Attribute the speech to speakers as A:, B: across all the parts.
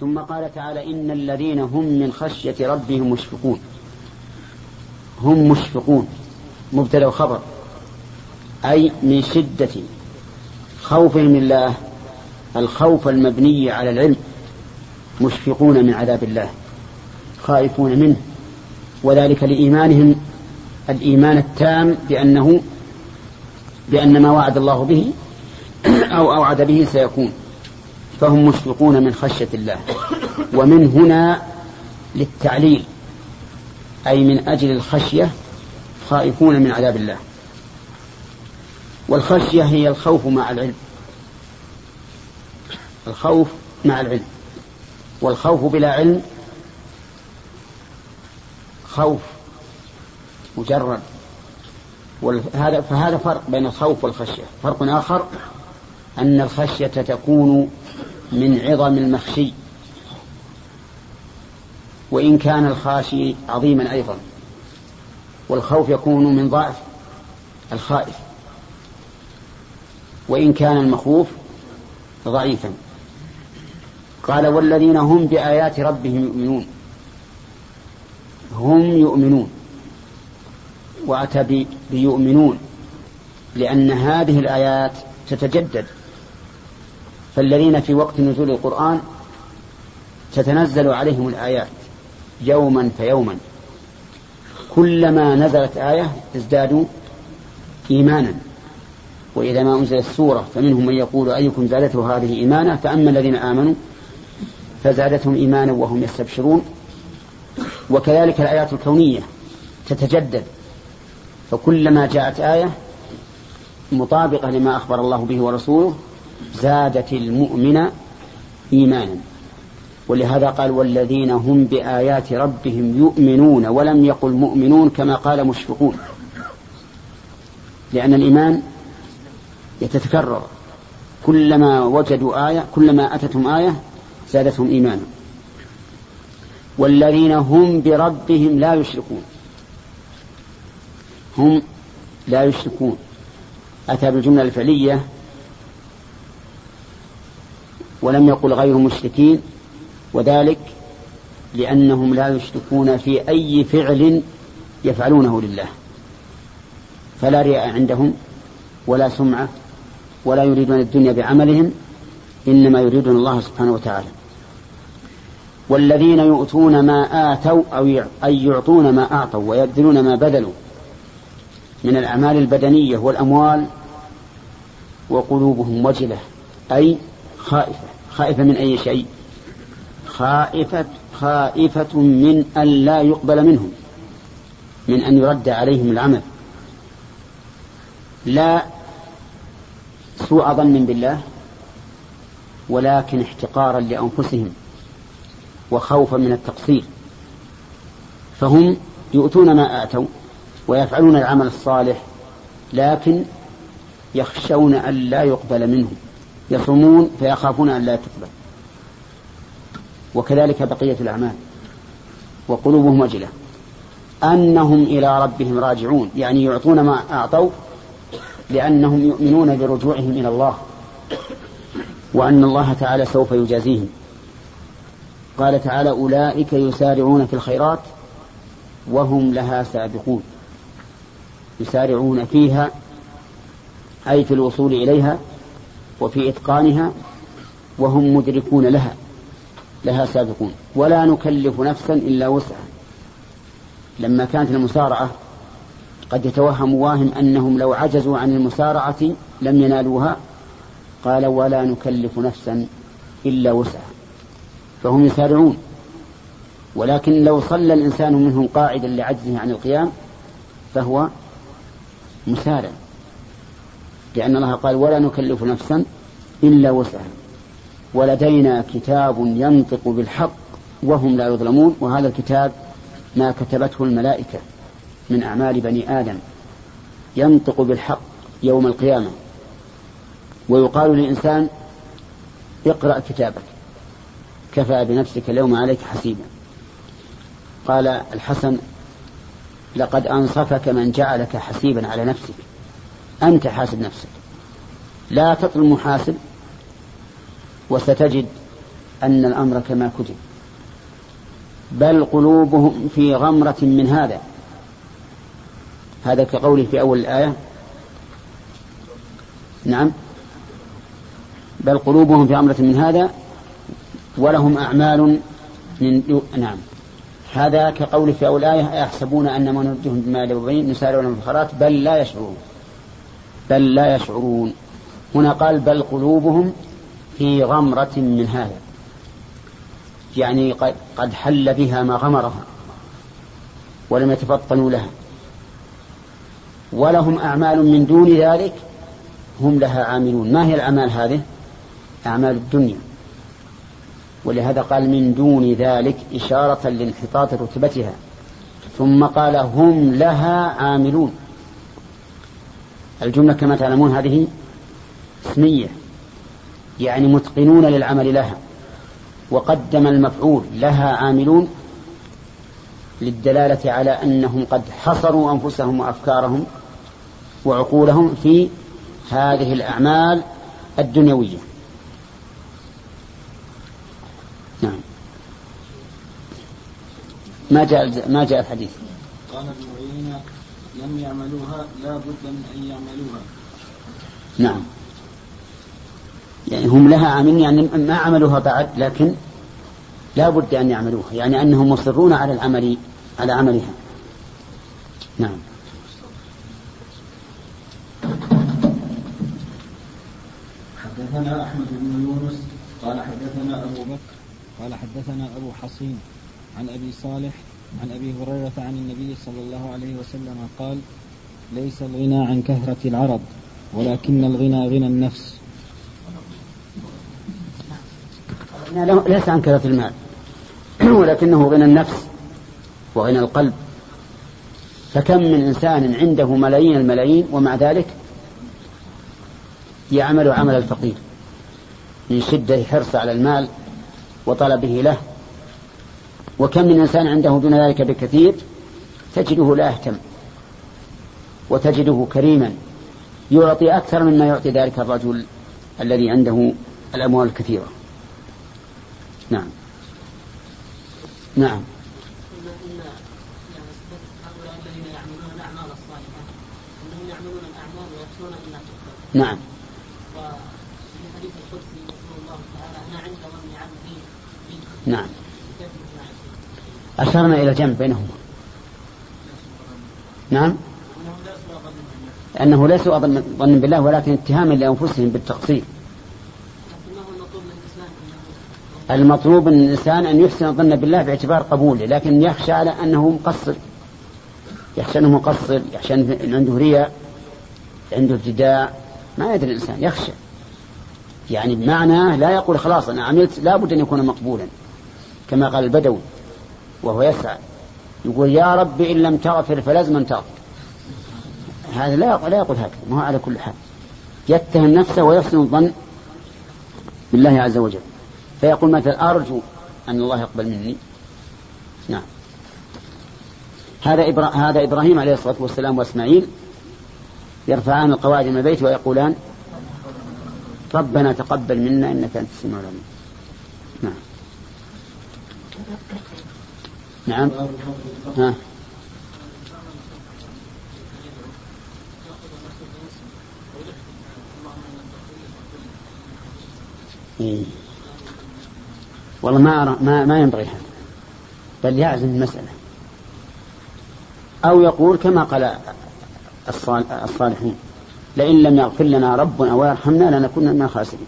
A: ثم قال تعالى إن الذين هم من خشية ربهم مشفقون. هم مشفقون. مبتدأ وخبر أي من شدة خوفهم الله الخوف المبني على العلم مشفقون من عذاب الله خائفون منه وذلك لإيمانهم الإيمان التام بأنه بأن ما وعد الله به أو أوعد به سيكون. فهم مشفقون من خشية الله. ومن هنا للتعليل أي من أجل الخشية خائفون من عذاب الله. والخشية هي الخوف مع العلم. الخوف مع العلم. والخوف بلا علم خوف مجرد. وهذا فهذا فرق بين الخوف والخشية. فرق آخر أن الخشية تكون من عظم المخشي. وإن كان الخاشي عظيما أيضا. والخوف يكون من ضعف الخائف. وإن كان المخوف ضعيفا. قال والذين هم بآيات ربهم يؤمنون. هم يؤمنون. وأتى بيؤمنون. لأن هذه الآيات تتجدد. فالذين في وقت نزول القرآن تتنزل عليهم الآيات يوما فيوما. كلما نزلت آية ازدادوا إيمانا. وإذا ما أنزلت سورة فمنهم من يقول أيكم زادته هذه إيمانا؟ فأما الذين آمنوا فزادتهم إيمانا وهم يستبشرون. وكذلك الآيات الكونية تتجدد. فكلما جاءت آية مطابقة لما أخبر الله به ورسوله زادت المؤمن إيمانا. ولهذا قال والذين هم بآيات ربهم يؤمنون ولم يقل مؤمنون كما قال مشفقون. لأن الإيمان يتتكرر. كلما وجدوا آية كلما أتتهم آية زادتهم إيمانا. والذين هم بربهم لا يشركون. هم لا يشركون. أتى بالجملة الفعلية ولم يقل غير مشركين وذلك لأنهم لا يشركون في أي فعل يفعلونه لله. فلا رياء عندهم ولا سمعة ولا يريدون الدنيا بعملهم إنما يريدون الله سبحانه وتعالى. والذين يؤتون ما آتوا أو أي يعطون ما أعطوا ويبذلون ما بذلوا من الأعمال البدنية والأموال وقلوبهم وجلة. أي خائفة. خائفة من أي شيء؟ خائفة خائفة من أن لا يقبل منهم من أن يرد عليهم العمل. لا سوء ظن بالله ولكن احتقارا لأنفسهم وخوفا من التقصير. فهم يؤتون ما آتوا ويفعلون العمل الصالح لكن يخشون أن لا يقبل منهم. يصومون فيخافون أن لا تقبل. وكذلك بقية الأعمال. وقلوبهم وجلة. أنهم إلى ربهم راجعون. يعني يعطون ما أعطوا لأنهم يؤمنون برجوعهم إلى الله. وأن الله تعالى سوف يجازيهم. قال تعالى أولئك يسارعون في الخيرات وهم لها سابقون. يسارعون فيها أي في الوصول إليها وفي إتقانها وهم مدركون لها لها سابقون. ولا نكلف نفسا إلا وسعها. لما كانت المسارعة قد يتوهم واهم أنهم لو عجزوا عن المسارعة لم ينالوها قال ولا نكلف نفسا إلا وسعها. فهم يسارعون. ولكن لو صلى الإنسان منهم قاعدا لعجزه عن القيام فهو مسارع. لأن الله قال ولا نكلف نفسا إلا وسعها. ولدينا كتاب ينطق بالحق وهم لا يظلمون وهذا الكتاب ما كتبته الملائكة من أعمال بني آدم. ينطق بالحق يوم القيامة. ويقال للإنسان اقرأ كتابك. كفى بنفسك اليوم عليك حسيبا. قال الحسن لقد أنصفك من جعلك حسيبا على نفسك. أنت حاسب نفسك. لا تطل محاسب وستجد أن الأمر كما كتب. بل قلوبهم في غمرة من هذا. هذا كقوله في أول الآية. نعم. بل قلوبهم في غمرة من هذا ولهم أعمال من نعم. هذا كقول في أول آية يحسبون أن ما نرجهم بما وبنين نسارع لهم في بل لا يشعرون. بل لا يشعرون. هنا قال بل قلوبهم في غمرة من هذا. يعني قد حل بها ما غمرها ولم يتفطنوا لها. ولهم أعمال من دون ذلك هم لها عاملون. ما هي الأعمال هذه؟ أعمال الدنيا. ولهذا قال من دون ذلك إشارة لانحطاط رتبتها. ثم قال هم لها عاملون. الجملة كما تعلمون هذه اسمية يعني متقنون للعمل لها وقدم المفعول لها عاملون للدلالة على أنهم قد حصروا أنفسهم وأفكارهم وعقولهم في هذه الأعمال الدنيوية. نعم. ما جاء ما جاء الحديث؟
B: قال لم يعملوها لا بد من أن يعملوها.
A: نعم. يعني هم لها عاملين يعني ما عملوها بعد لكن لا بد أن يعملوها يعني أنهم مصرون على العمل على عملها. نعم.
B: حدثنا أحمد بن يونس قال حدثنا أبو بكر قال حدثنا أبو حصين عن أبي صالح عن أبي هريرة عن النبي صلى الله عليه وسلم قال ليس الغنى عن كثرة العرض ولكن الغنى غنى النفس.
A: ليس عن كثرة المال ولكنه غنى النفس وغنى القلب. فكم من إنسان عنده ملايين الملايين ومع ذلك يعمل عمل الفقير من شدة حرص على المال وطلبه له وكم من إنسان عنده دون ذلك بكثير تجده لا يهتم وتجده كريما يعطي أكثر مما يعطي ذلك الرجل الذي عنده الأموال الكثيرة. نعم. نعم. نعم. وفي القدسي يقول الله تعالى أنا نعم. أشرنا إلى الجمع بينهما. نعم؟ أنه ليس ظن بالله ولكن اتهاما لأنفسهم بالتقصير. المطلوب من الإنسان أن يحسن الظن بالله باعتبار قبوله لكن يخشى على أنه مقصر. يخشى أنه مقصر يخشى أن عنده رياء عنده ابتداء ما يدري الإنسان يخشى. يعني بمعنى لا يقول خلاص أنا عملت لابد أن يكون مقبولا. كما قال البدوي وهو يسعى. يقول يا رب إن لم تغفر فلازم تغفر. هذا لا لا يقول هكذا. ما هو على كل حال. يتهم نفسه ويحسن الظن بالله عز وجل. فيقول مثلا أرجو أن الله يقبل مني. نعم. هذا إبرا... هذا إبراهيم عليه الصلاة والسلام وإسماعيل يرفعان القواعد من البيت ويقولان ربنا تقبل منا إنك أنت السميع العليم. نعم. نعم. ها. إيه. والله ما أرى ما, ما ينبغي هذا. بل يعزم المسألة. أو يقول كما قال الصالحين لئن لم يغفر لنا ربنا ويرحمنا لنكون من الخاسرين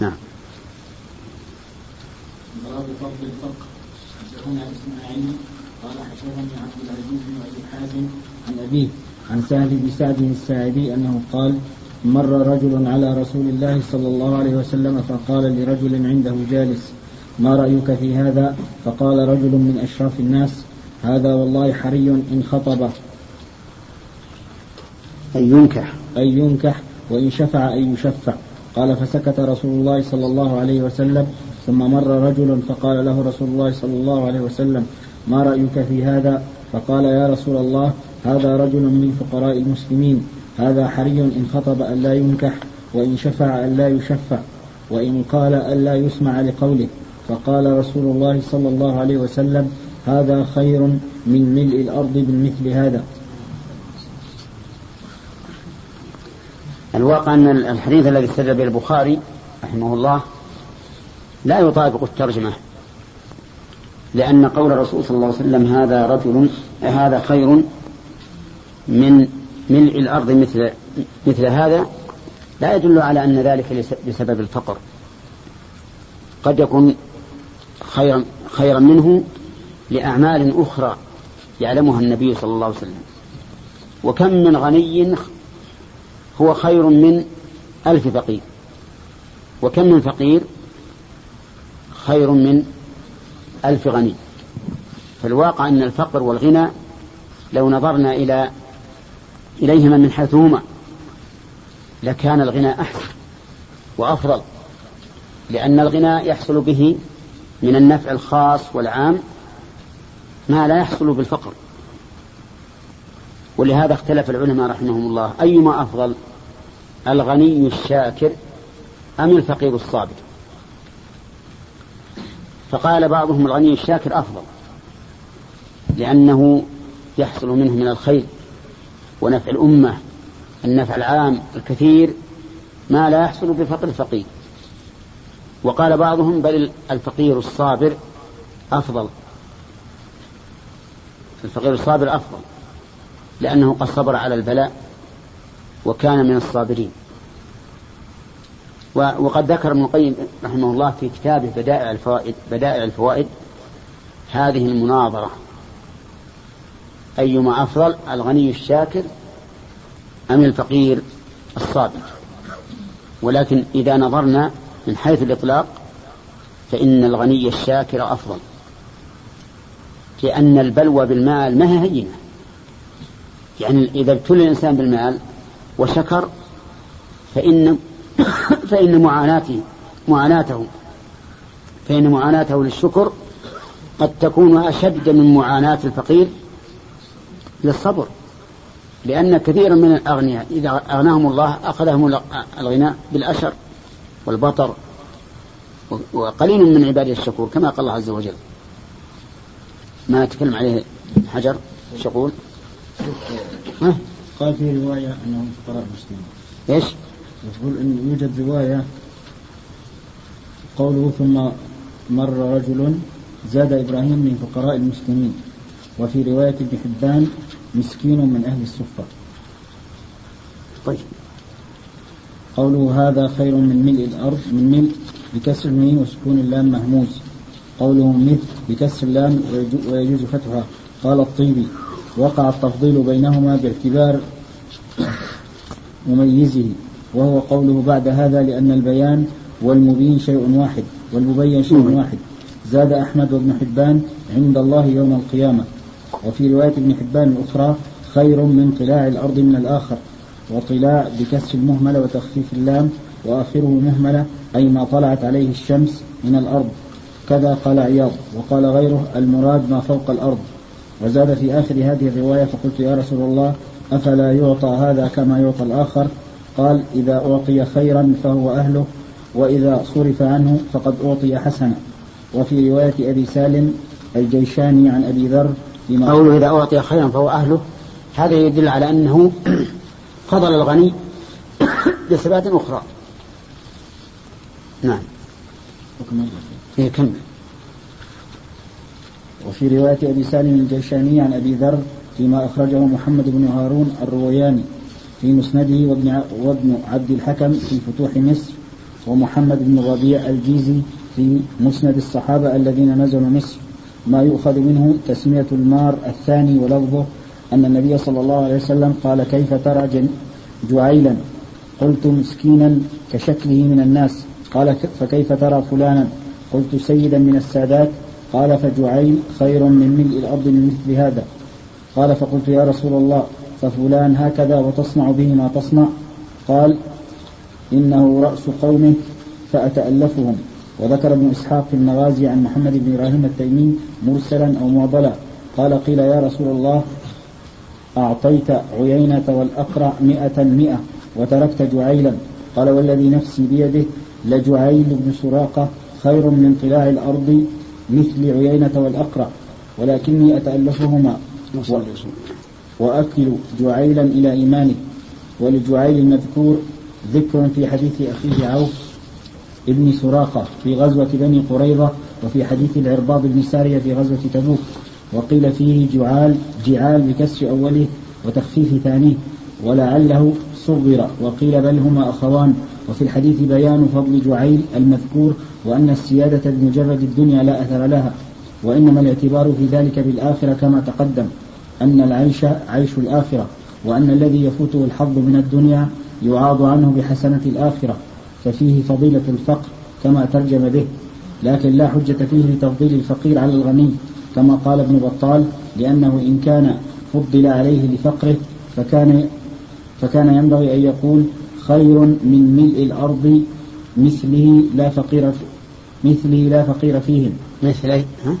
A: نعم
B: باب فضل الفقر حدثنا اسماعيل قال حدثني عبد العزيز بن أبي حازم عن أبيه عن سهل بن سعد الساعدي أنه قال مر رجل على رسول الله صلى الله عليه وسلم فقال لرجل عنده جالس ما رأيك في هذا؟ فقال رجل من أشراف الناس هذا والله حري إن خطب.
A: أن ينكح.
B: أن ينكح وإن شفع أن يشفع. قال فسكت رسول الله صلى الله عليه وسلم ثم مر رجل فقال له رسول الله صلى الله عليه وسلم ما رأيك في هذا؟ فقال يا رسول الله هذا رجل من فقراء المسلمين هذا حري إن خطب أن لا ينكح وإن شفع أن لا يشفع وإن قال ألا يسمع لقوله. فقال رسول الله صلى الله عليه وسلم هذا خير من ملء الأرض بمثل هذا.
A: الواقع أن الحديث الذي استدل به البخاري رحمه الله لا يطابق الترجمة. لأن قول الرسول صلى الله عليه وسلم هذا رجل هذا خير من ملء الأرض مثل مثل هذا لا يدل على أن ذلك بسبب الفقر. قد يكون خيرا خيرا منه لأعمال أخرى يعلمها النبي صلى الله عليه وسلم. وكم من غني هو خير من ألف فقير. وكم من فقير خير من ألف غني. فالواقع أن الفقر والغنى لو نظرنا إلى إليهما من حيث هما لكان الغنى أحسن وأفضل لأن الغنى يحصل به من النفع الخاص والعام ما لا يحصل بالفقر. ولهذا اختلف العلماء رحمهم الله أيما أفضل الغني الشاكر أم الفقير الصابر؟ فقال بعضهم الغني الشاكر أفضل لأنه يحصل منه من الخير ونفع الأمة النفع العام الكثير ما لا يحصل بفقر الفقير. وقال بعضهم بل الفقير الصابر أفضل الفقير الصابر أفضل لأنه قد صبر على البلاء وكان من الصابرين. وقد ذكر ابن القيم رحمه الله في كتابه بدائع الفوائد بدائع الفوائد هذه المناظرة. أيما أفضل الغني الشاكر أم الفقير الصابر ولكن إذا نظرنا من حيث الإطلاق فإن الغني الشاكر أفضل. لأن البلوى بالمال ما هي هينة. يعني إذا ابتلي الإنسان بالمال وشكر فإن فإن معاناته معاناته فإن معاناته للشكر قد تكون أشد من معاناة الفقير للصبر لأن كثيرا من الأغنياء إذا أغناهم الله أخذهم الغناء بالأشر والبطر وقليل من عباده الشكور كما قال الله عز وجل. ما يتكلم عليه حجر شقول
B: قال في رواية أنهم فقراء المسلمين
A: إيش؟
B: يقول أن يوجد رواية قوله ثم مر رجل زاد إبراهيم من فقراء المسلمين وفي رواية ابن حبان مسكين من أهل الصفة.
A: طيب.
B: قوله هذا خير من ملء الأرض من ملء بكسر الميم وسكون اللام مهموز قوله مثل بكسر اللام ويجوز فتحها. قال الطيبي وقع التفضيل بينهما باعتبار مميزه. وهو قوله بعد هذا لأن البيان والمبين شيء واحد والمبين شيء واحد. زاد أحمد وابن حبان عند الله يوم القيامة. وفي رواية ابن حبان الأخرى خير من طلاع الأرض من الآخر. وطلاع بكسر المهملة وتخفيف اللام وآخره مهملة أي ما طلعت عليه الشمس من الأرض. كذا قال عياض وقال غيره المراد ما فوق الأرض. وزاد في آخر هذه الرواية فقلت يا رسول الله أفلا يعطى هذا كما يعطى الآخر؟ قال إذا أعطي خيرا فهو أهله وإذا صرف عنه فقد أعطي حسنا. وفي رواية أبي سالم الجيشاني عن أبي ذر
A: قوله إذا أعطي خيرا فهو أهله. هذا يدل على أنه فضل الغني بصفات أخرى. نعم. إيه كمل.
B: وفي رواية أبي سالم الجيشاني عن أبي ذر فيما أخرجه محمد بن هارون الروياني. في مسنده وابن, وابن عبد الحكم في فتوح مصر ومحمد بن ربيع الجيزي في مسند الصحابة الذين نزلوا مصر. ما يؤخذ منه تسمية المار الثاني ولفظه أن النبي صلى الله عليه وسلم قال كيف ترى جعيلا. قلت مسكينا كشكله من الناس. قال فكيف ترى فلانا؟ قلت سيدا من السادات. قال فجعيل خير من ملء الأرض من مثل هذا. قال فقلت يا رسول الله ففلان هكذا وتصنع به ما تصنع. قال إنه رأس قومه فأتألفهم. وذكر ابن إسحاق في المغازي عن محمد بن إبراهيم التيمي مرسلا أو معضلا قال قيل يا رسول الله أعطيت عيينة والأقرع مئة مئة وتركت جعيلا. قال والذي نفسي بيده لجعيل بن سراقة خير من طلاع الأرض مثل عيينة والأقرع ولكني أتألفهما. وأكل جعيلا إلى إيمانه. ولجعيل المذكور ذكر في حديث أخيه عوف ابن سراقة في غزوة بني قريظة وفي حديث العرباض بن سارية في غزوة تبوك. وقيل فيه جعال جعال بكسر أوله وتخفيف ثانية. ولعله صغر. وقيل بل هما أخوان. وفي الحديث بيان فضل جعيل المذكور وأن السيادة بمجرد الدنيا لا أثر لها. وإنما الاعتبار في ذلك بالآخرة كما تقدم. أن العيش عيش الآخرة وأن الذي يفوته الحظ من الدنيا يعاض عنه بحسنة الآخرة ففيه فضيلة الفقر كما ترجم به. لكن لا حجة فيه لتفضيل الفقير على الغني كما قال ابن بطال لأنه إن كان فضل عليه لفقره فكان فكان ينبغي أن يقول خير من ملء الأرض مثله لا فقير مثله لا فقير فيهم
A: مثل ها؟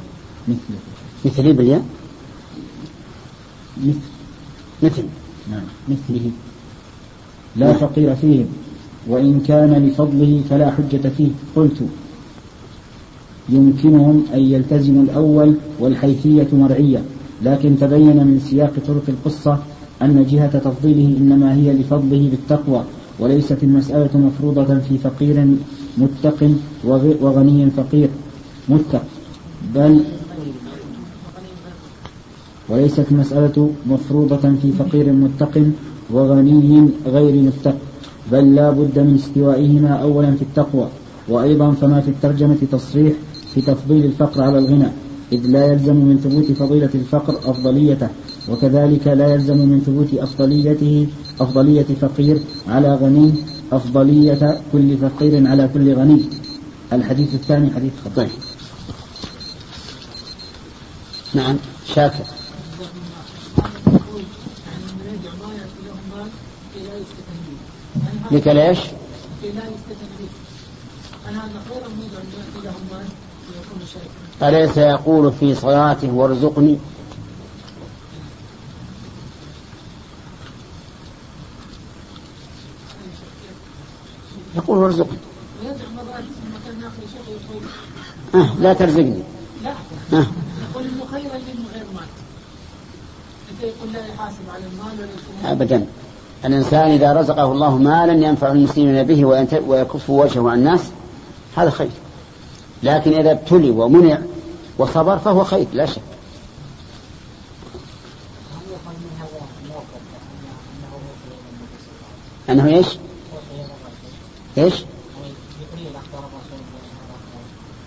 B: مثله.
A: مثلي بالياء؟
B: مثل.
A: مثل.
B: نعم. مثله. لا فقير فيهم وإن كان لفضله فلا حجة فيه. قلت. يمكنهم أن يلتزموا الأول والحيثية مرعية. لكن تبين من سياق طرق القصة أن جهة تفضيله إنما هي لفضله بالتقوى وليست المسألة مفروضة في فقير متق وغني فقير. متق. بل وليست المسألة مفروضة في فقير متق وغني غير متق بل لا بد من استوائهما أولا في التقوى وأيضا فما في الترجمة تصريح في تفضيل الفقر على الغنى إذ لا يلزم من ثبوت فضيلة الفقر أفضليته وكذلك لا يلزم من ثبوت أفضليته أفضلية فقير على غني أفضلية كل فقير على كل غني. الحديث الثاني حديث خطير. طيب.
A: نعم شاكر. لك ليش؟ أليس يقول في صلاته وارزقني يقول وارزقني أه لا ترزقني
C: لا. يقول انه خيرا منه غير مال يقول لا يحاسب على المال
A: ابدا الإنسان إذا رزقه الله مالا ينفع المسلمين به ويكف وجهه عن الناس هذا خير. لكن إذا ابتلي ومنع وصبر فهو خير لا شك. أنه إيش؟ إيش؟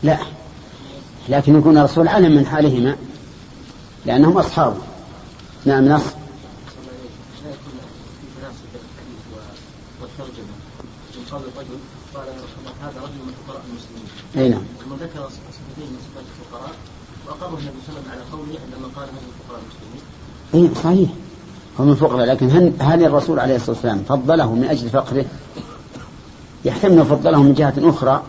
A: لا. لكن يكون الرسول علم من حالهما لأنهم أصحابه نعم نص قال الرجل قال يا رسول الله هذا رجل من فقراء المسلمين. اي نعم. ثم ذكر صفتين من صفات الفقراء واقره النبي صلى الله عليه وسلم على قوله عندما قال من فقراء المسلمين. اي صحيح. هو من فقراء لكن هل, هل الرسول عليه الصلاة والسلام فضله من أجل فقره؟ يحتمل فضله من جهة أخرى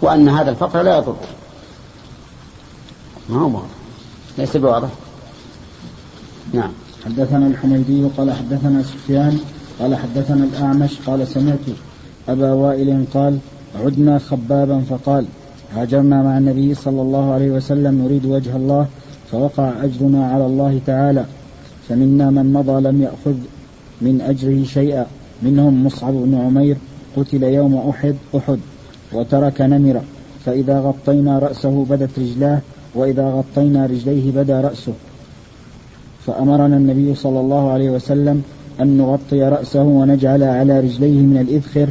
A: وأن هذا الفقر لا يضر ما هو واضح ليس بواضح
B: نعم حدثنا الحميدي قال حدثنا سفيان قال حدثنا الأعمش قال سمعت أبا وائل قال عدنا خبابا فقال هاجرنا مع النبي صلى الله عليه وسلم نريد وجه الله فوقع أجرنا على الله تعالى. فمنا من مضى لم يأخذ من أجره شيئا. منهم مصعب بن عمير قتل يوم أحد أحد وترك نمرة فإذا غطينا رأسه بدت رجلاه وإذا غطينا رجليه بدا رأسه. فأمرنا النبي صلى الله عليه وسلم أن نغطي رأسه ونجعل على رجليه من الإذخر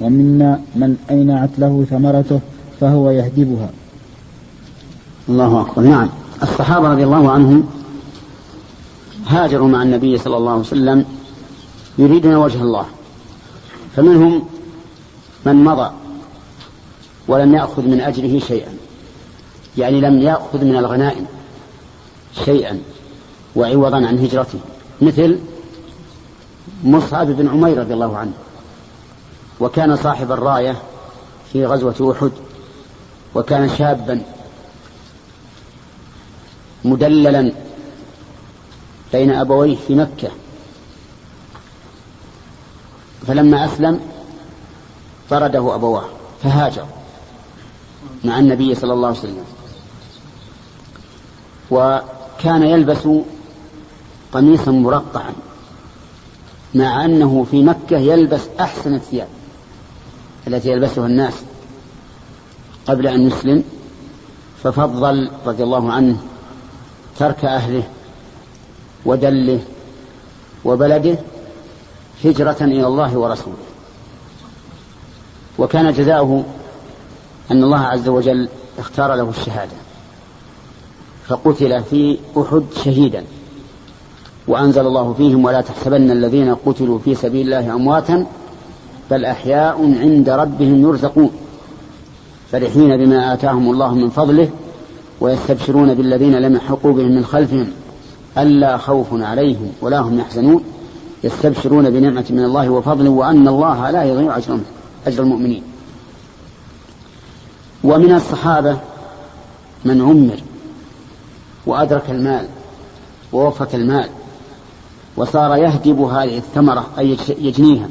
B: ومنا من أينعت له ثمرته فهو يهدبها.
A: الله أكبر. نعم. الصحابة رضي الله عنهم هاجروا مع النبي صلى الله عليه وسلم يريدون وجه الله. فمنهم من مضى ولم يأخذ من أجره شيئا. يعني لم يأخذ من الغنائم شيئا وعوضا عن هجرته. مثل مصعب بن عمير رضي الله عنه. وكان صاحب الراية في غزوة أحد وكان شابا مدللا بين أبويه في مكة. فلما أسلم طرده أبواه فهاجر مع النبي صلى الله عليه وسلم. وكان يلبس قميصا مرقعا مع أنه في مكة يلبس أحسن الثياب. التي يلبسها الناس قبل أن يسلم ففضل رضي الله عنه ترك أهله ودله وبلده هجرة إلى الله ورسوله. وكان جزاؤه أن الله عز وجل اختار له الشهادة فقتل في أحد شهيدا وأنزل الله فيهم ولا تحسبن الذين قتلوا في سبيل الله أمواتا بل أحياء عند ربهم يرزقون فرحين بما آتاهم الله من فضله ويستبشرون بالذين لم يحقوا بهم من خلفهم ألا خوف عليهم ولا هم يحزنون يستبشرون بنعمة من الله وفضل وأن الله لا يضيع أجر المؤمنين. ومن الصحابة من عمر وأدرك المال ووفت المال وصار يهدب هذه الثمرة أي يجنيها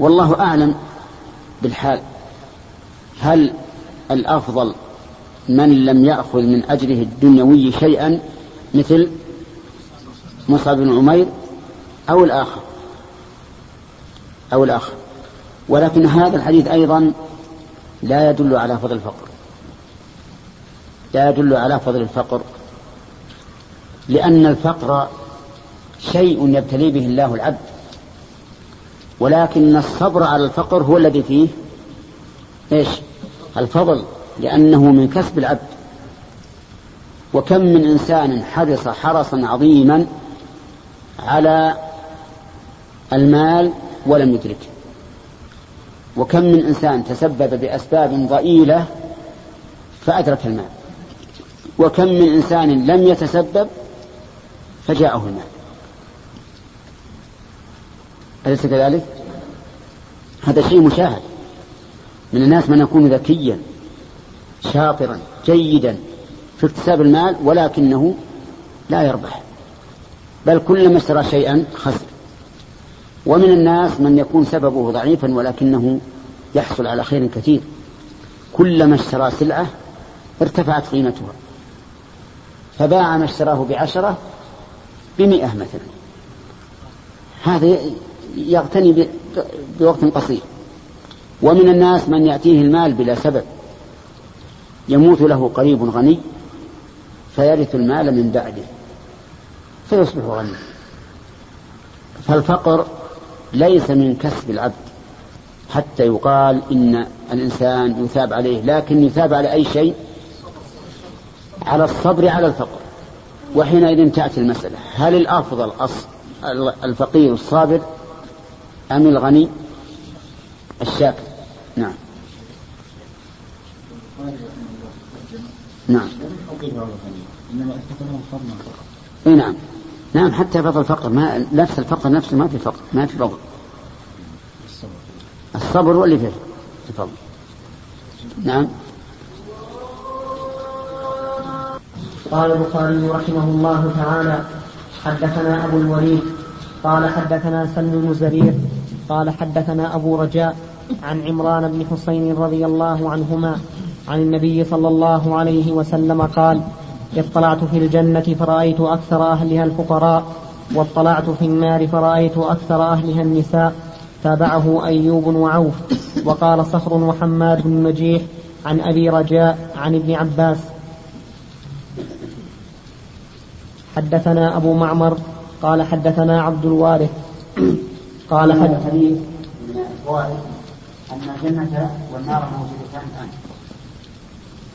A: والله أعلم بالحال. هل الأفضل من لم يأخذ من أجره الدنيوي شيئا مثل مصعب بن عمير أو الآخر؟ أو الآخر. ولكن هذا الحديث أيضا لا يدل على فضل الفقر. لا يدل على فضل الفقر. لأن الفقر شيء يبتلي به الله العبد. ولكن الصبر على الفقر هو الذي فيه إيش؟ الفضل لأنه من كسب العبد. وكم من إنسان حرص حرصا عظيما على المال ولم يدركه. وكم من إنسان تسبب بأسباب ضئيلة فأدرك المال. وكم من إنسان لم يتسبب فجاءه المال. أليس كذلك؟ هذا شيء مشاهد. من الناس من يكون ذكيا شاطرا جيدا في اكتساب المال ولكنه لا يربح. بل كلما اشترى شيئا خسر. ومن الناس من يكون سببه ضعيفا ولكنه يحصل على خير كثير. كلما اشترى سلعة ارتفعت قيمتها. فباع ما اشتراه بعشرة بمئة مثلا. هذا يغتني بوقت قصير. ومن الناس من يأتيه المال بلا سبب. يموت له قريب غني فيرث المال من بعده فيصبح غنيا. فالفقر ليس من كسب العبد حتى يقال إن الإنسان يثاب عليه لكن يثاب على أي شيء؟ على الصبر على الفقر. وحينئذ تأتي المسألة هل الأفضل الفقير الصابر أم الغني الشاكر نعم. نعم. إي نعم. نعم حتى فضل الفقر ما نفس الفقر نفسه ما في فقر ما في فضل الصبر هو اللي فيه الفضل نعم.
D: قال البخاري رحمه الله تعالى حدثنا أبو الوليد قال حدثنا سلم بن قال حدثنا أبو رجاء عن عمران بن حسين رضي الله عنهما عن النبي صلى الله عليه وسلم قال اطلعت في الجنة فرأيت أكثر أهلها الفقراء واطلعت في النار فرأيت أكثر أهلها النساء. تابعه أيوب وعوف وقال صخر وحماد بن مجيح عن أبي رجاء عن ابن عباس. حدثنا أبو معمر قال حدثنا عبد الوارث. قال
A: حديث من الفوائد أن الجنة والنار موجودتان الآن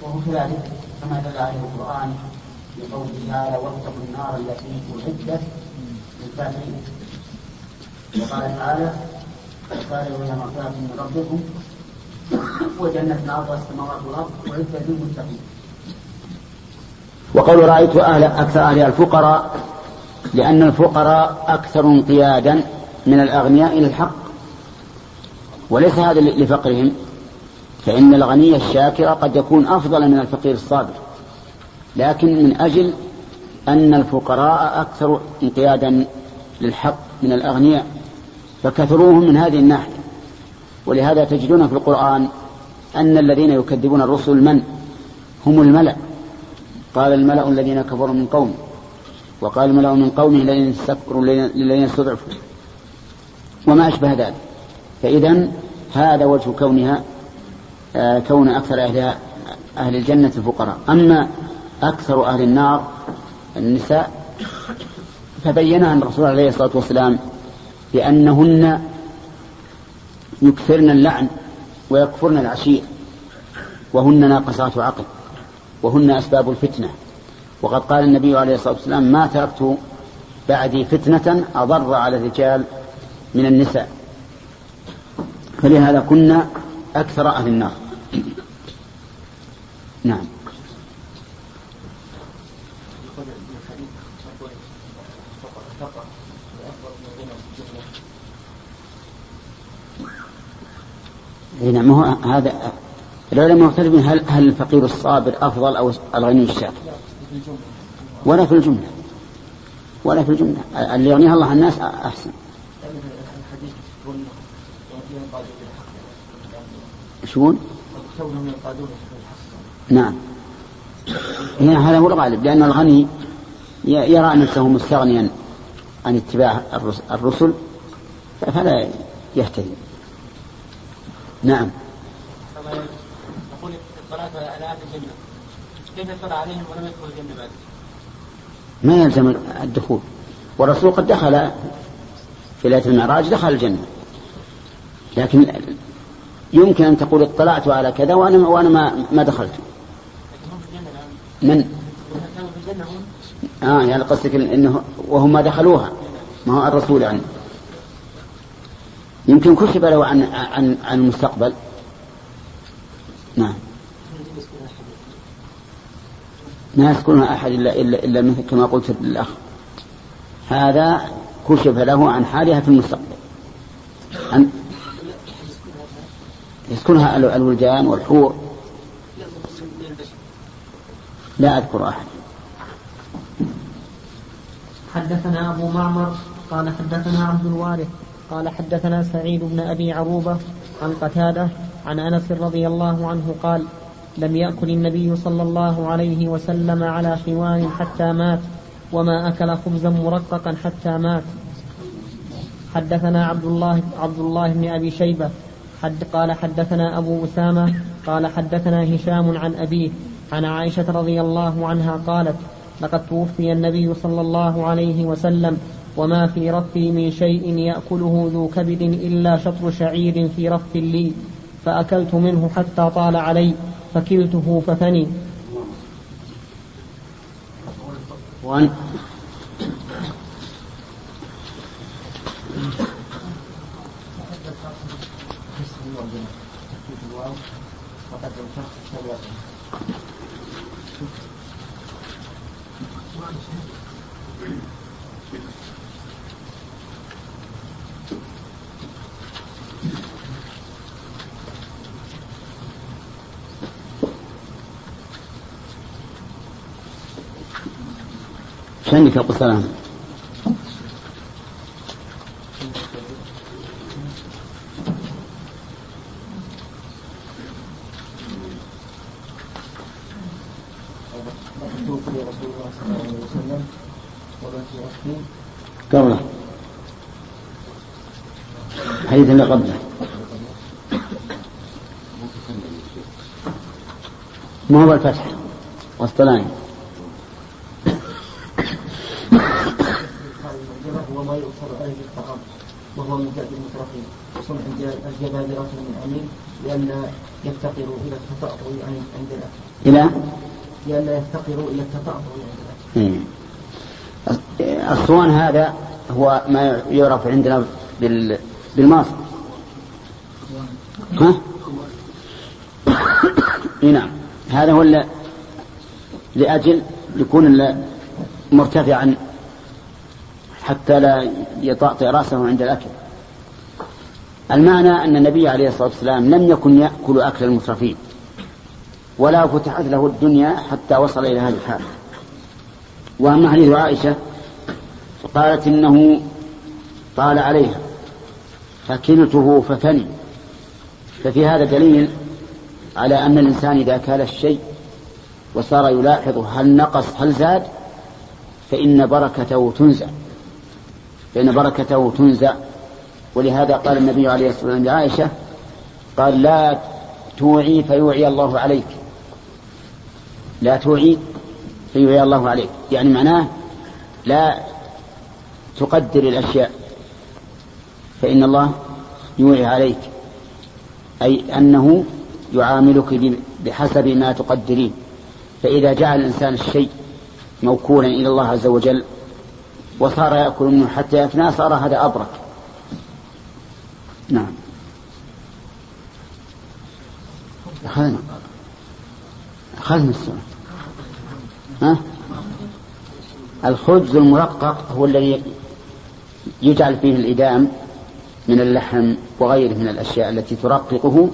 A: وهو كذلك كما دل عليه القرآن بقوله تعالى واتقوا النار التي أعدت للكافرين. وقال تعالى وقالوا إلى مغفرة من ربكم وجنة عرضها السماوات والأرض وعدت للمتقين. وقول رأيت أهل أكثر أهلها الفقراء لأن الفقراء أكثر انقيادا. من الأغنياء إلى الحق. وليس هذا لفقرهم فإن الغني الشاكر قد يكون أفضل من الفقير الصابر. لكن من أجل أن الفقراء أكثر انقيادا للحق من الأغنياء فكثروهم من هذه الناحية. ولهذا تجدون في القرآن أن الذين يكذبون الرسل من؟ هم الملأ. قال الملأ الذين كفروا من قومه وقال الملأ من قومه لئن استكبروا للذين استضعفوا. وما أشبه ذلك. فإذا هذا وجه كونها آه كون أكثر أهل أهل الجنة الفقراء. أما أكثر أهل النار النساء فبينها الرسول عليه الصلاة والسلام بأنهن يكثرن اللعن ويكفرن العشير وهن ناقصات عقل وهن أسباب الفتنة. وقد قال النبي عليه الصلاة والسلام ما تركت بعدي فتنة أضر على الرجال من النساء. فلهذا كنا أكثر أهل النار. نعم. اي نعم هو هذا العلماء مختلفين هل هل الفقير الصابر أفضل أو الغني الشاكر؟ ولا في الجملة. ولا في الجملة. اللي يغنيها الله الناس أحسن. شلون؟ نعم. هنا هذا هو الغالب لأن الغني يرى نفسه مستغنيا عن اتباع الرسل فلا يهتدي. نعم.
C: اطلعت على أهل الجنة. كيف عليهم ولم الجنة بعد؟
A: ما يلزم الدخول. والرسول قد دخل في ليلة المعراج دخل الجنة. لكن يمكن أن تقول اطلعت على كذا وأنا وأنا ما ما دخلت. من؟ آه يعني قصدك إنه وهم ما دخلوها. ما هو الرسول يعني. يمكن كشف له عن عن عن المستقبل. نعم. ما يسكنها أحد إلا, إلا, إلا مثل كما قلت للأخ. هذا كشف له عن حالها في المستقبل. عن يسكنها الولدان والحور. لا أذكر أحد.
D: حدثنا أبو معمر قال حدثنا عبد الوارث قال حدثنا سعيد بن أبي عروبة عن قتادة عن أنس رضي الله عنه قال لم يأكل النبي صلى الله عليه وسلم على خوان حتى مات وما أكل خبزا مرققا حتى مات. حدثنا عبد الله عبد الله بن أبي شيبة حد قال حدثنا أبو أسامة قال حدثنا هشام عن أبيه عن عائشة رضي الله عنها قالت لقد توفي النبي صلى الله عليه وسلم وما في رفي من شيء يأكله ذو كبد إلا شطر شعير في رف لي فأكلت منه حتى طال علي فكلته ففني.
A: وأن عندك أبو سلام. قبله. حديث اللي قبله. ما هو الفتح والصلاة.
E: وهو من جهة المترفين وصنع الجبابرة من أمين لئلا يفتقروا إلى التطأطؤ عند الأكل.
A: إلى؟
E: لئلا يفتقروا إلى التطأطؤ عند الأكل.
A: الصوان هذا هو ما يعرف عندنا بال... بالماص ها؟ نعم هذا هو لأجل يكون مرتفعا حتى لا يطأطئ رأسه عند الأكل. المعنى أن النبي عليه الصلاة والسلام لم يكن يأكل أكل المترفين ولا فتحت له الدنيا حتى وصل إلى هذه الحال وأما حديث عائشة فقالت إنه طال عليها فكلته ففني. ففي هذا دليل على أن الإنسان إذا كال الشيء وصار يلاحظ هل نقص هل زاد فإن بركته تنزع فإن بركته تنزع ولهذا قال النبي عليه الصلاة والسلام لعائشة قال لا توعي فيوعي الله عليك. لا توعي فيوعي الله عليك. يعني معناه لا تقدر الأشياء. فإن الله يوعي عليك. أي أنه يعاملك بحسب ما تقدرين. فإذا جعل الإنسان الشيء موكولا إلى الله عز وجل وصار يأكل منه حتى يفنى صار هذا أبرك نعم. أخذنا. أخذنا السنة ها؟ الخبز المرقق هو الذي يجعل فيه الإدام من اللحم وغيره من الأشياء التي ترققه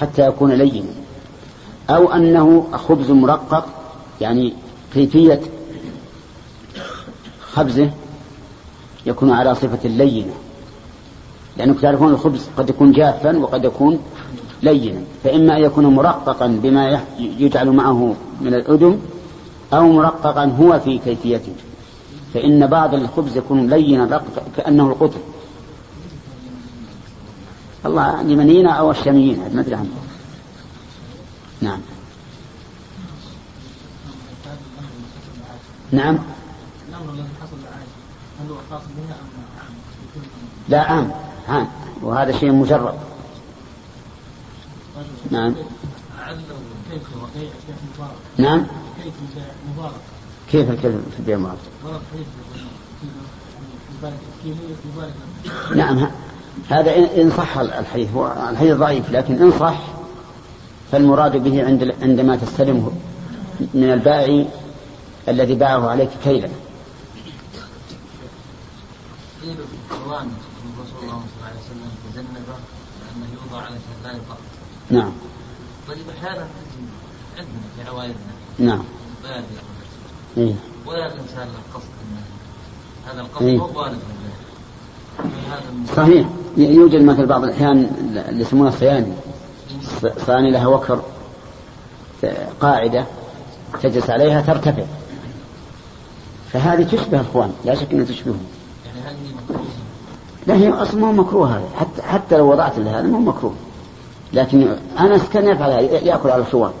A: حتى يكون لينا أو أنه خبز مرقق يعني كيفية خبزه يكون على صفة لينة. لأنك تعرفون الخبز قد يكون جافا وقد يكون لينا. فإما أن يكون مرققا بما يجعل معه من الأدم أو مرققا هو في كيفيته. فإن بعض الخبز يكون لينا كأنه القطن. الله اليمنيين أو الشاميين ما أدري عنه. نعم. نعم. لا عام عام. وهذا شيء مجرد. نعم. نعم. كيف الكلب في البيع المبارك نعم. هذا إن صح الحديث. هو الحديث ضعيف لكن إن صح فالمراد به عند عندما تستلمه من البائع الذي باعه عليك كيلا.
E: قيل في القرآن رسول الله صلى الله عليه وسلم تجنب أنه يوضع على لا يقع
A: نعم.
E: طيب أحيانا عندنا في عوائلنا
A: نعم. إيه؟
E: ولا الإنسان له قصد هذا القصد
A: إيه؟
E: هو غالب
A: صحيح. يوجد مثل بعض الأحيان اللي يسمونها الصياني صياني لها وكر قاعدة تجلس عليها ترتفع. فهذه تشبه اخوان لا شك أنها تشبههم. لا هي أصلا مو مكروه هذا. حتى حتى لو وضعت لهذا مو مكروه. لكن انس كان يفعل يأكل على الخوان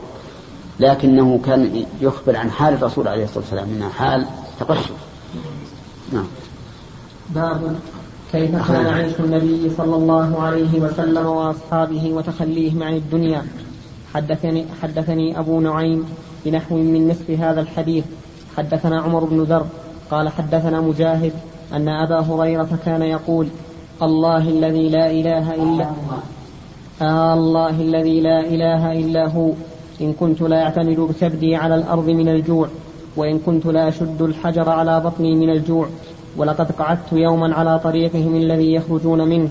A: لكنه كان يخبر عن حال الرسول عليه الصلاة والسلام إنها حال تقشف. نعم.
D: باب كيف كان عيش النبي صلى الله عليه وسلم وأصحابه وتخليهم عن الدنيا. حدثني حدثني أبو نعيم بنحو من نصف هذا الحديث. حدثنا عمر بن ذر قال حدثنا مجاهد أن أبا هريرة كان يقول الله الذي لا إله إلا آه الله الذي لا إله إلا هو. إن كنت لا أعتمد بكبدي على الأرض من الجوع وإن كنت لا أشد الحجر على بطني من الجوع ولقد قعدت يوما على طريقهم الذي يخرجون منه.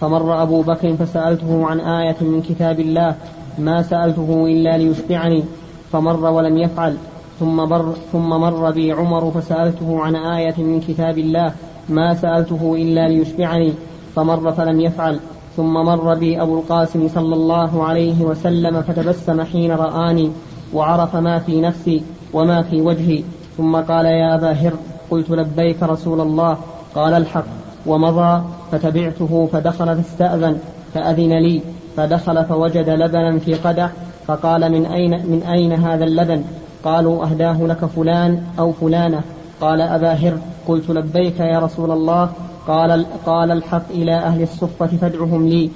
D: فمر أبو بكر فسألته عن آية من كتاب الله ما سألته إلا ليشبعني فمر ولم يفعل. ثم مر, ثم مر بي عمر فسألته عن آية من كتاب الله ما سألته إلا ليشبعني فمر فلم يفعل. ثم مر بي أبو القاسم صلى الله عليه وسلم فتبسم حين رآني وعرف ما في نفسي وما في وجهي. ثم قال يا أبا هر قلت لبيك رسول الله قال الحق. ومضى فتبعته فدخل فاستأذن فأذن لي فدخل فوجد لبنا في قدح فقال من أين من أين هذا اللبن؟ قالوا أهداه لك فلان أو فلانة. قال أبا هر قلت لبيك يا رسول الله. قال قال الحق إلى أهل الصفة فادعهم لي.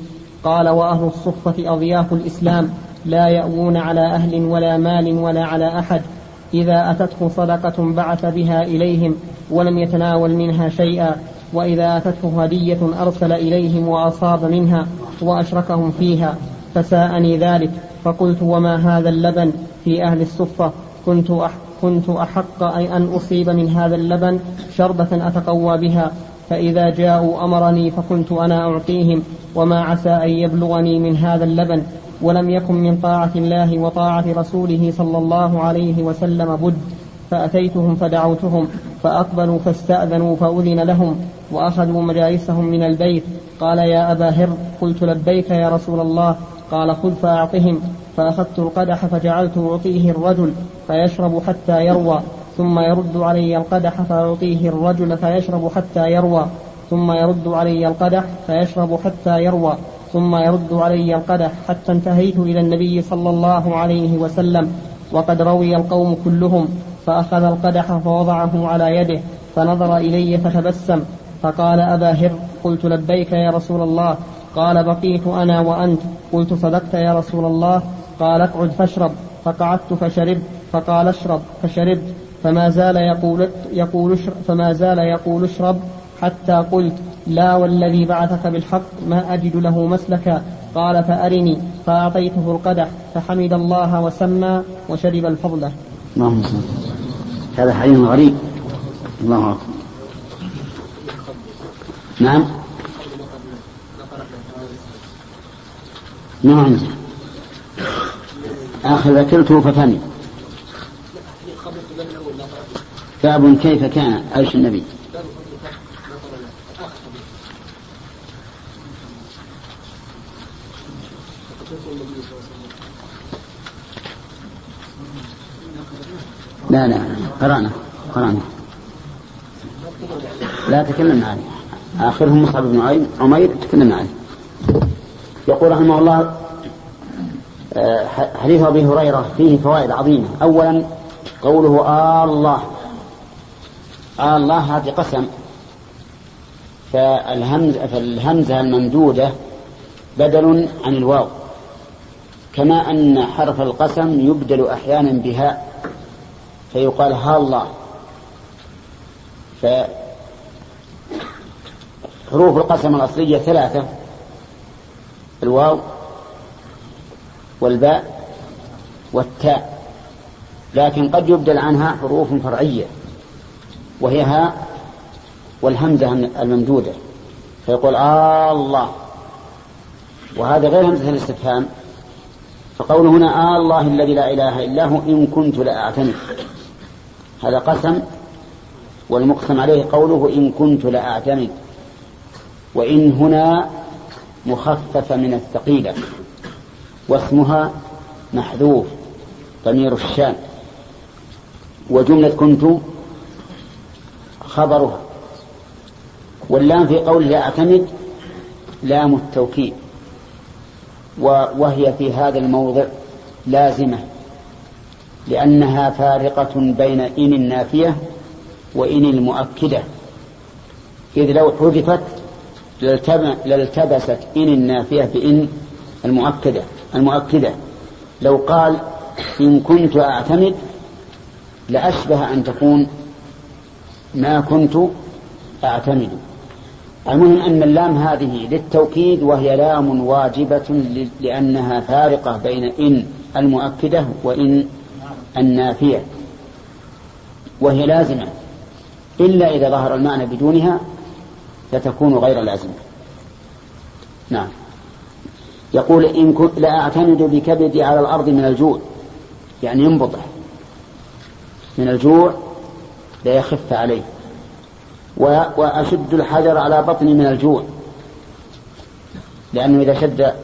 D: قال وأهل الصفة أضياف الإسلام. لا يأوون على أهل ولا مال ولا على أحد. إذا أتته صدقة بعث بها إليهم ولم يتناول منها شيئا. وإذا أتته هدية أرسل إليهم وأصاب منها وأشركهم فيها. فساءني ذلك. فقلت وما هذا اللبن في أهل الصفة؟ كنت كنت أحق أن أصيب من هذا اللبن شربة أتقوى بها فإذا جاءوا أمرني فكنت أنا أعطيهم وما عسى أن يبلغني من هذا اللبن ولم يكن من طاعة الله وطاعة رسوله صلى الله عليه وسلم بد فأتيتهم فدعوتهم فأقبلوا فاستأذنوا فأذن لهم وأخذوا مجالسهم من البيت قال يا أبا هر قلت لبيك يا رسول الله قال خذ فأعطهم فأخذت القدح فجعلت أعطيه الرجل فيشرب حتى يروى ثم يرد علي القدح فأعطيه الرجل فيشرب حتى يروى ثم يرد علي القدح فيشرب حتى يروى ثم يرد علي القدح حتى انتهيت إلى النبي صلى الله عليه وسلم وقد روي القوم كلهم فأخذ القدح فوضعه على يده فنظر إلي فتبسم فقال أبا هر قلت لبيك يا رسول الله قال بقيت أنا وأنت قلت صدقت يا رسول الله قال اقعد فاشرب فقعدت فشربت فقال اشرب فشربت فما زال يقول يقول فما زال يقول اشرب حتى قلت لا والذي بعثك بالحق ما أجد له مسلكا. قال فأرني فأعطيته القدح فحمد الله وسمى وشرب الفضلة
A: اللهم هذا حديث غريب. الله نعم. نعم. آخر ذكرته ففني باب كيف كان عيش النبي. لا لا قرأنا قرأنا. لا تكلمنا عليه آخرهم مصعب بن عمير تكلمنا عليه يقول رحمه الله آه، حديث أبي هريرة فيه فوائد عظيمة. أولا قوله آه الله. آه الله هذه قسم. فالهمزة, فالهمزة الممدودة بدل عن الواو. كما أن حرف القسم يبدل أحيانا بهاء فيقال ها الله. فحروف القسم الأصلية ثلاثة الواو والباء والتاء. لكن قد يبدل عنها حروف فرعية. وهي هاء والهمزة الممدودة. فيقول آه الله. وهذا غير همزة الاستفهام. فقوله هنا آه الله الذي لا إله إلا هو إن كنت لأعتمد هذا قسم والمقسم عليه قوله إن كنت لأعتمد وإن هنا مخففة من الثقيلة واسمها محذوف ضمير الشان وجملة كنت خبرها. واللام في قوله أعتمد لام التوكيد. وهي في هذا الموضع لازمة لأنها فارقة بين إن النافية وإن المؤكدة. إذ لو حذفت لالتبست إن النافية بإن المؤكدة المؤكدة. لو قال إن كنت أعتمد لأشبه أن تكون ما كنت أعتمد. المهم أن اللام هذه للتوكيد وهي لام واجبة لأنها فارقة بين إن المؤكدة وإن النافية. وهي لازمة. إلا إذا ظهر المعنى بدونها فتكون غير لازمة. نعم. يقول إن كنت لأعتمد بكبدي على الأرض من الجوع. يعني ينبضح من الجوع ليخف عليه. وأشد الحجر على بطني من الجوع. لأنه إذا شد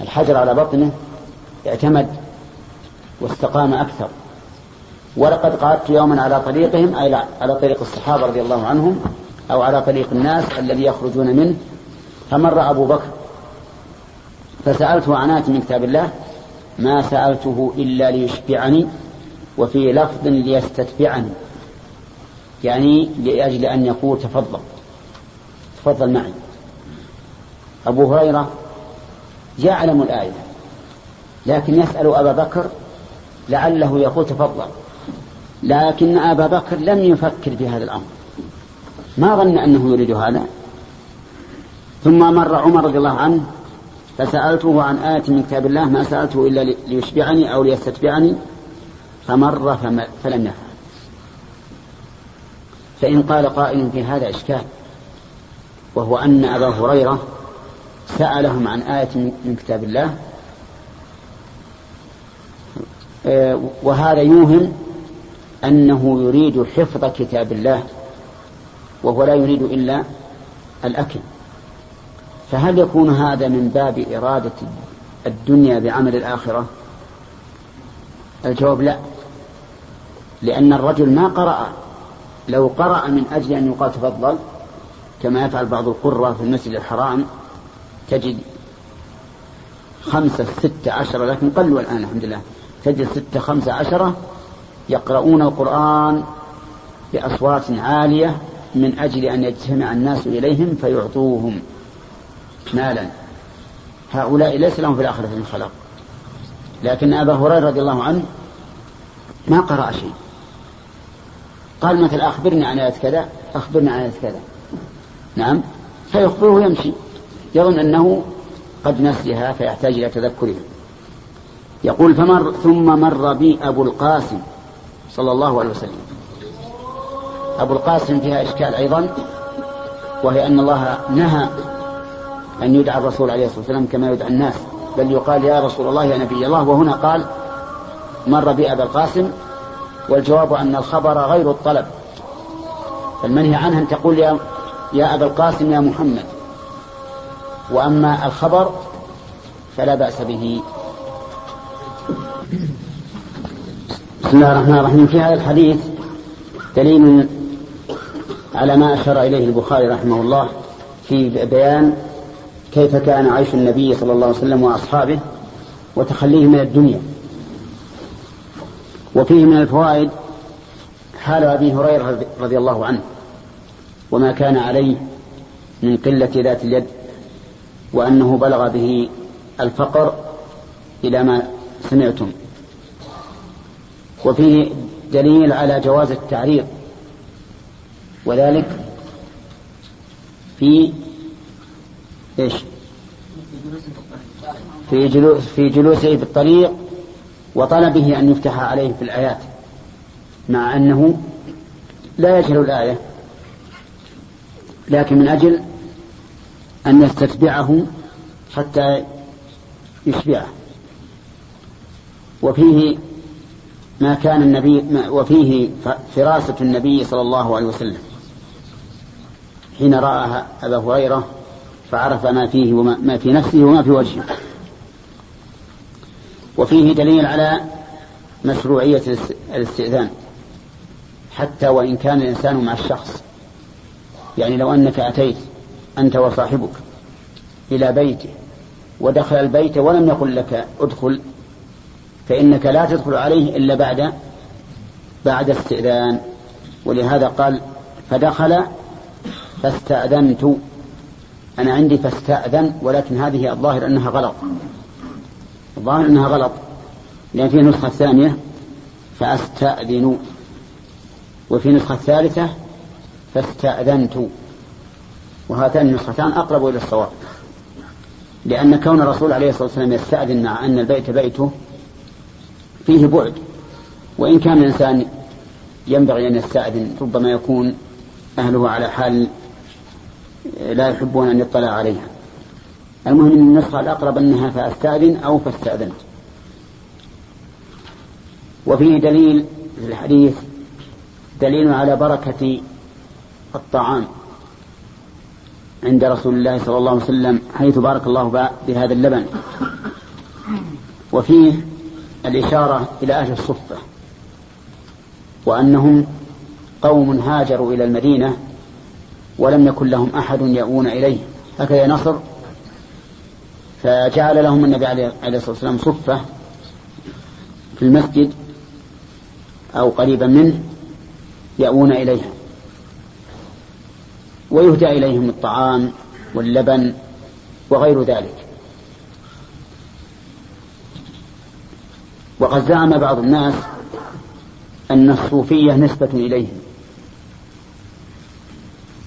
A: الحجر على بطنه اعتمد واستقام أكثر. ولقد قعدت يوما على طريقهم أي على طريق الصحابة رضي الله عنهم أو على طريق الناس الذي يخرجون منه. فمر أبو بكر فسألته عن آت من كتاب الله ما سألته إلا ليشبعني وفي لفظ ليستتبعني يعني لأجل أن يقول تفضل تفضل معي. أبو هريرة يعلم الآية لكن يسأل أبا بكر لعله يقول تفضل لكن أبا بكر لم يفكر في هذا الأمر. ما ظن أنه يريد هذا. ثم مر عمر رضي الله عنه فسألته عن آية من كتاب الله ما سألته إلا ليشبعني أو ليستتبعني. فمر فلم يفعل. فإن قال قائل في هذا إشكال وهو أن أبا هريرة سألهم عن آية من كتاب الله آه، وهذا يوهم أنه يريد حفظ كتاب الله وهو لا يريد إلا الأكل. فهل يكون هذا من باب إرادة الدنيا بعمل الآخرة؟ الجواب لا. لأن الرجل ما قرأ. لو قرأ من أجل أن يقال تفضل كما يفعل بعض القرى في المسجد الحرام تجد خمسة ستة عشرة لكن قلوا الآن الحمد لله تجد ستة خمسة عشرة يقرؤون القرآن بأصوات عالية من أجل أن يجتمع الناس إليهم فيعطوهم مالا. هؤلاء ليس لهم في الآخرة من خلاق لكن أبا هريرة رضي الله عنه ما قرأ شيء. قال مثلا أخبرني عن آية كذا أخبرني عن آية كذا. نعم. فيخبره ويمشي يظن أنه قد نسيها فيحتاج إلى تذكرها. يقول فمر ثم مر بي أبو القاسم صلى الله عليه وسلم. أبو القاسم فيها إشكال أيضا وهي أن الله نهى أن يدعى الرسول عليه الصلاة والسلام كما يدعى الناس. بل يقال يا رسول الله يا نبي الله. وهنا قال مر بي أبا القاسم والجواب أن الخبر غير الطلب. فالمنهي عنها أن تقول يا, يا أبا القاسم يا محمد. وأما الخبر فلا بأس به. بسم الله الرحمن الرحيم. في هذا الحديث دليل على ما أشار إليه البخاري رحمه الله في بيان كيف كان عيش النبي صلى الله عليه وسلم وأصحابه وتخليه من الدنيا. وفيه من الفوائد حال أبي هريرة رضي الله عنه وما كان عليه من قلة ذات اليد وأنه بلغ به الفقر إلى ما سمعتم. وفيه دليل على جواز التعريض وذلك في إيش؟ في جلوس في جلوسه في الطريق وطلبه أن يفتح عليه في الآيات مع أنه لا يجهل الآية لكن من أجل أن يستتبعه حتى يشبعه. وفيه ما كان النبي وفيه فراسة النبي صلى الله عليه وسلم حين رأى أبا هريرة فعرف ما فيه وما ما في نفسه وما في وجهه. وفيه دليل على مشروعية الاستئذان حتى وإن كان الإنسان مع الشخص. يعني لو أنك أتيت أنت وصاحبك إلى بيته ودخل البيت ولم يقل لك ادخل فإنك لا تدخل عليه إلا بعد بعد استئذان. ولهذا قال فدخل فاستأذنت. أنا عندي فاستأذن ولكن هذه الظاهر أنها غلط. الظاهر أنها غلط لأن في نسخة ثانية فأستأذن وفي نسخة ثالثة فاستأذنت وهاتان النسختان أقرب إلى الصواب لأن كون الرسول عليه الصلاة والسلام يستأذن مع أن البيت بيته فيه بعد وإن كان الإنسان ينبغي أن يستأذن ربما يكون أهله على حال لا يحبون أن يطلع عليها. المهم أن النسخة الأقرب أنها فأستأذن أو فاستأذنت. وفيه دليل في الحديث دليل على بركة الطعام عند رسول الله صلى الله عليه وسلم حيث بارك الله بهذا اللبن. وفيه الإشارة إلى أهل الصفة وأنهم قوم هاجروا إلى المدينة ولم يكن لهم أحد يأوون إليه. هكذا نصر فجعل لهم النبي عليه الصلاة والسلام صفة في المسجد أو قريبا منه يأوون إليها. ويهدى إليهم الطعام واللبن وغير ذلك. وقد زعم بعض الناس أن الصوفية نسبة إليهم.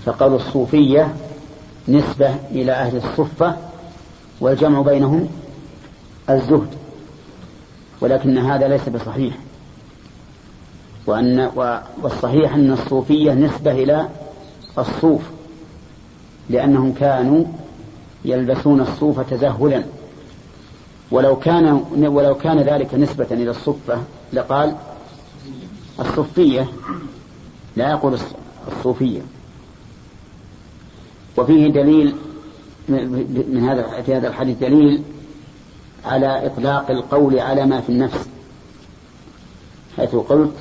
A: فقالوا الصوفية نسبة إلى أهل الصفة والجمع بينهم الزهد ولكن هذا ليس بصحيح. وأن والصحيح أن الصوفية نسبة إلى الصوف لأنهم كانوا يلبسون الصوف تزهلا. ولو كان ولو كان ذلك نسبة إلى الصفة لقال الصفية لا يقول الصوفية. وفيه دليل من هذا في هذا الحديث دليل على إطلاق القول على ما في النفس. حيث قلت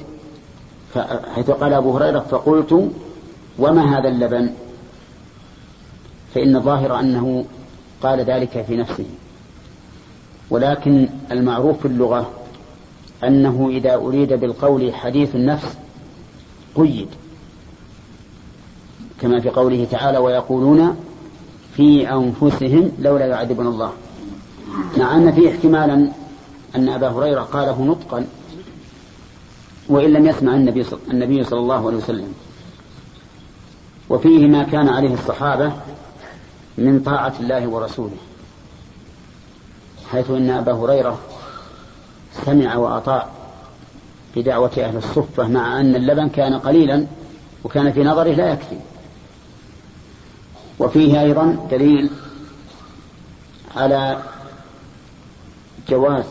A: حيث قال أبو هريرة فقلت وما هذا اللبن؟ فإن الظاهر أنه قال ذلك في نفسه. ولكن المعروف في اللغة أنه إذا أريد بالقول حديث النفس قيد كما في قوله تعالى ويقولون في أنفسهم لولا يعذبنا الله. مع أن فيه احتمالا أن أبا هريرة قاله نطقا وإن لم يسمع النبي صل... النبي صلى الله عليه وسلم. وفيه ما كان عليه الصحابة من طاعة الله ورسوله. حيث أن أبا هريرة سمع وأطاع بدعوة أهل الصفة مع أن اللبن كان قليلا وكان في نظره لا يكفي. وفيه أيضا دليل على جواز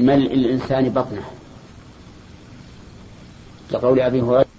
A: ملء الإنسان بطنه. كقول أبي هريرة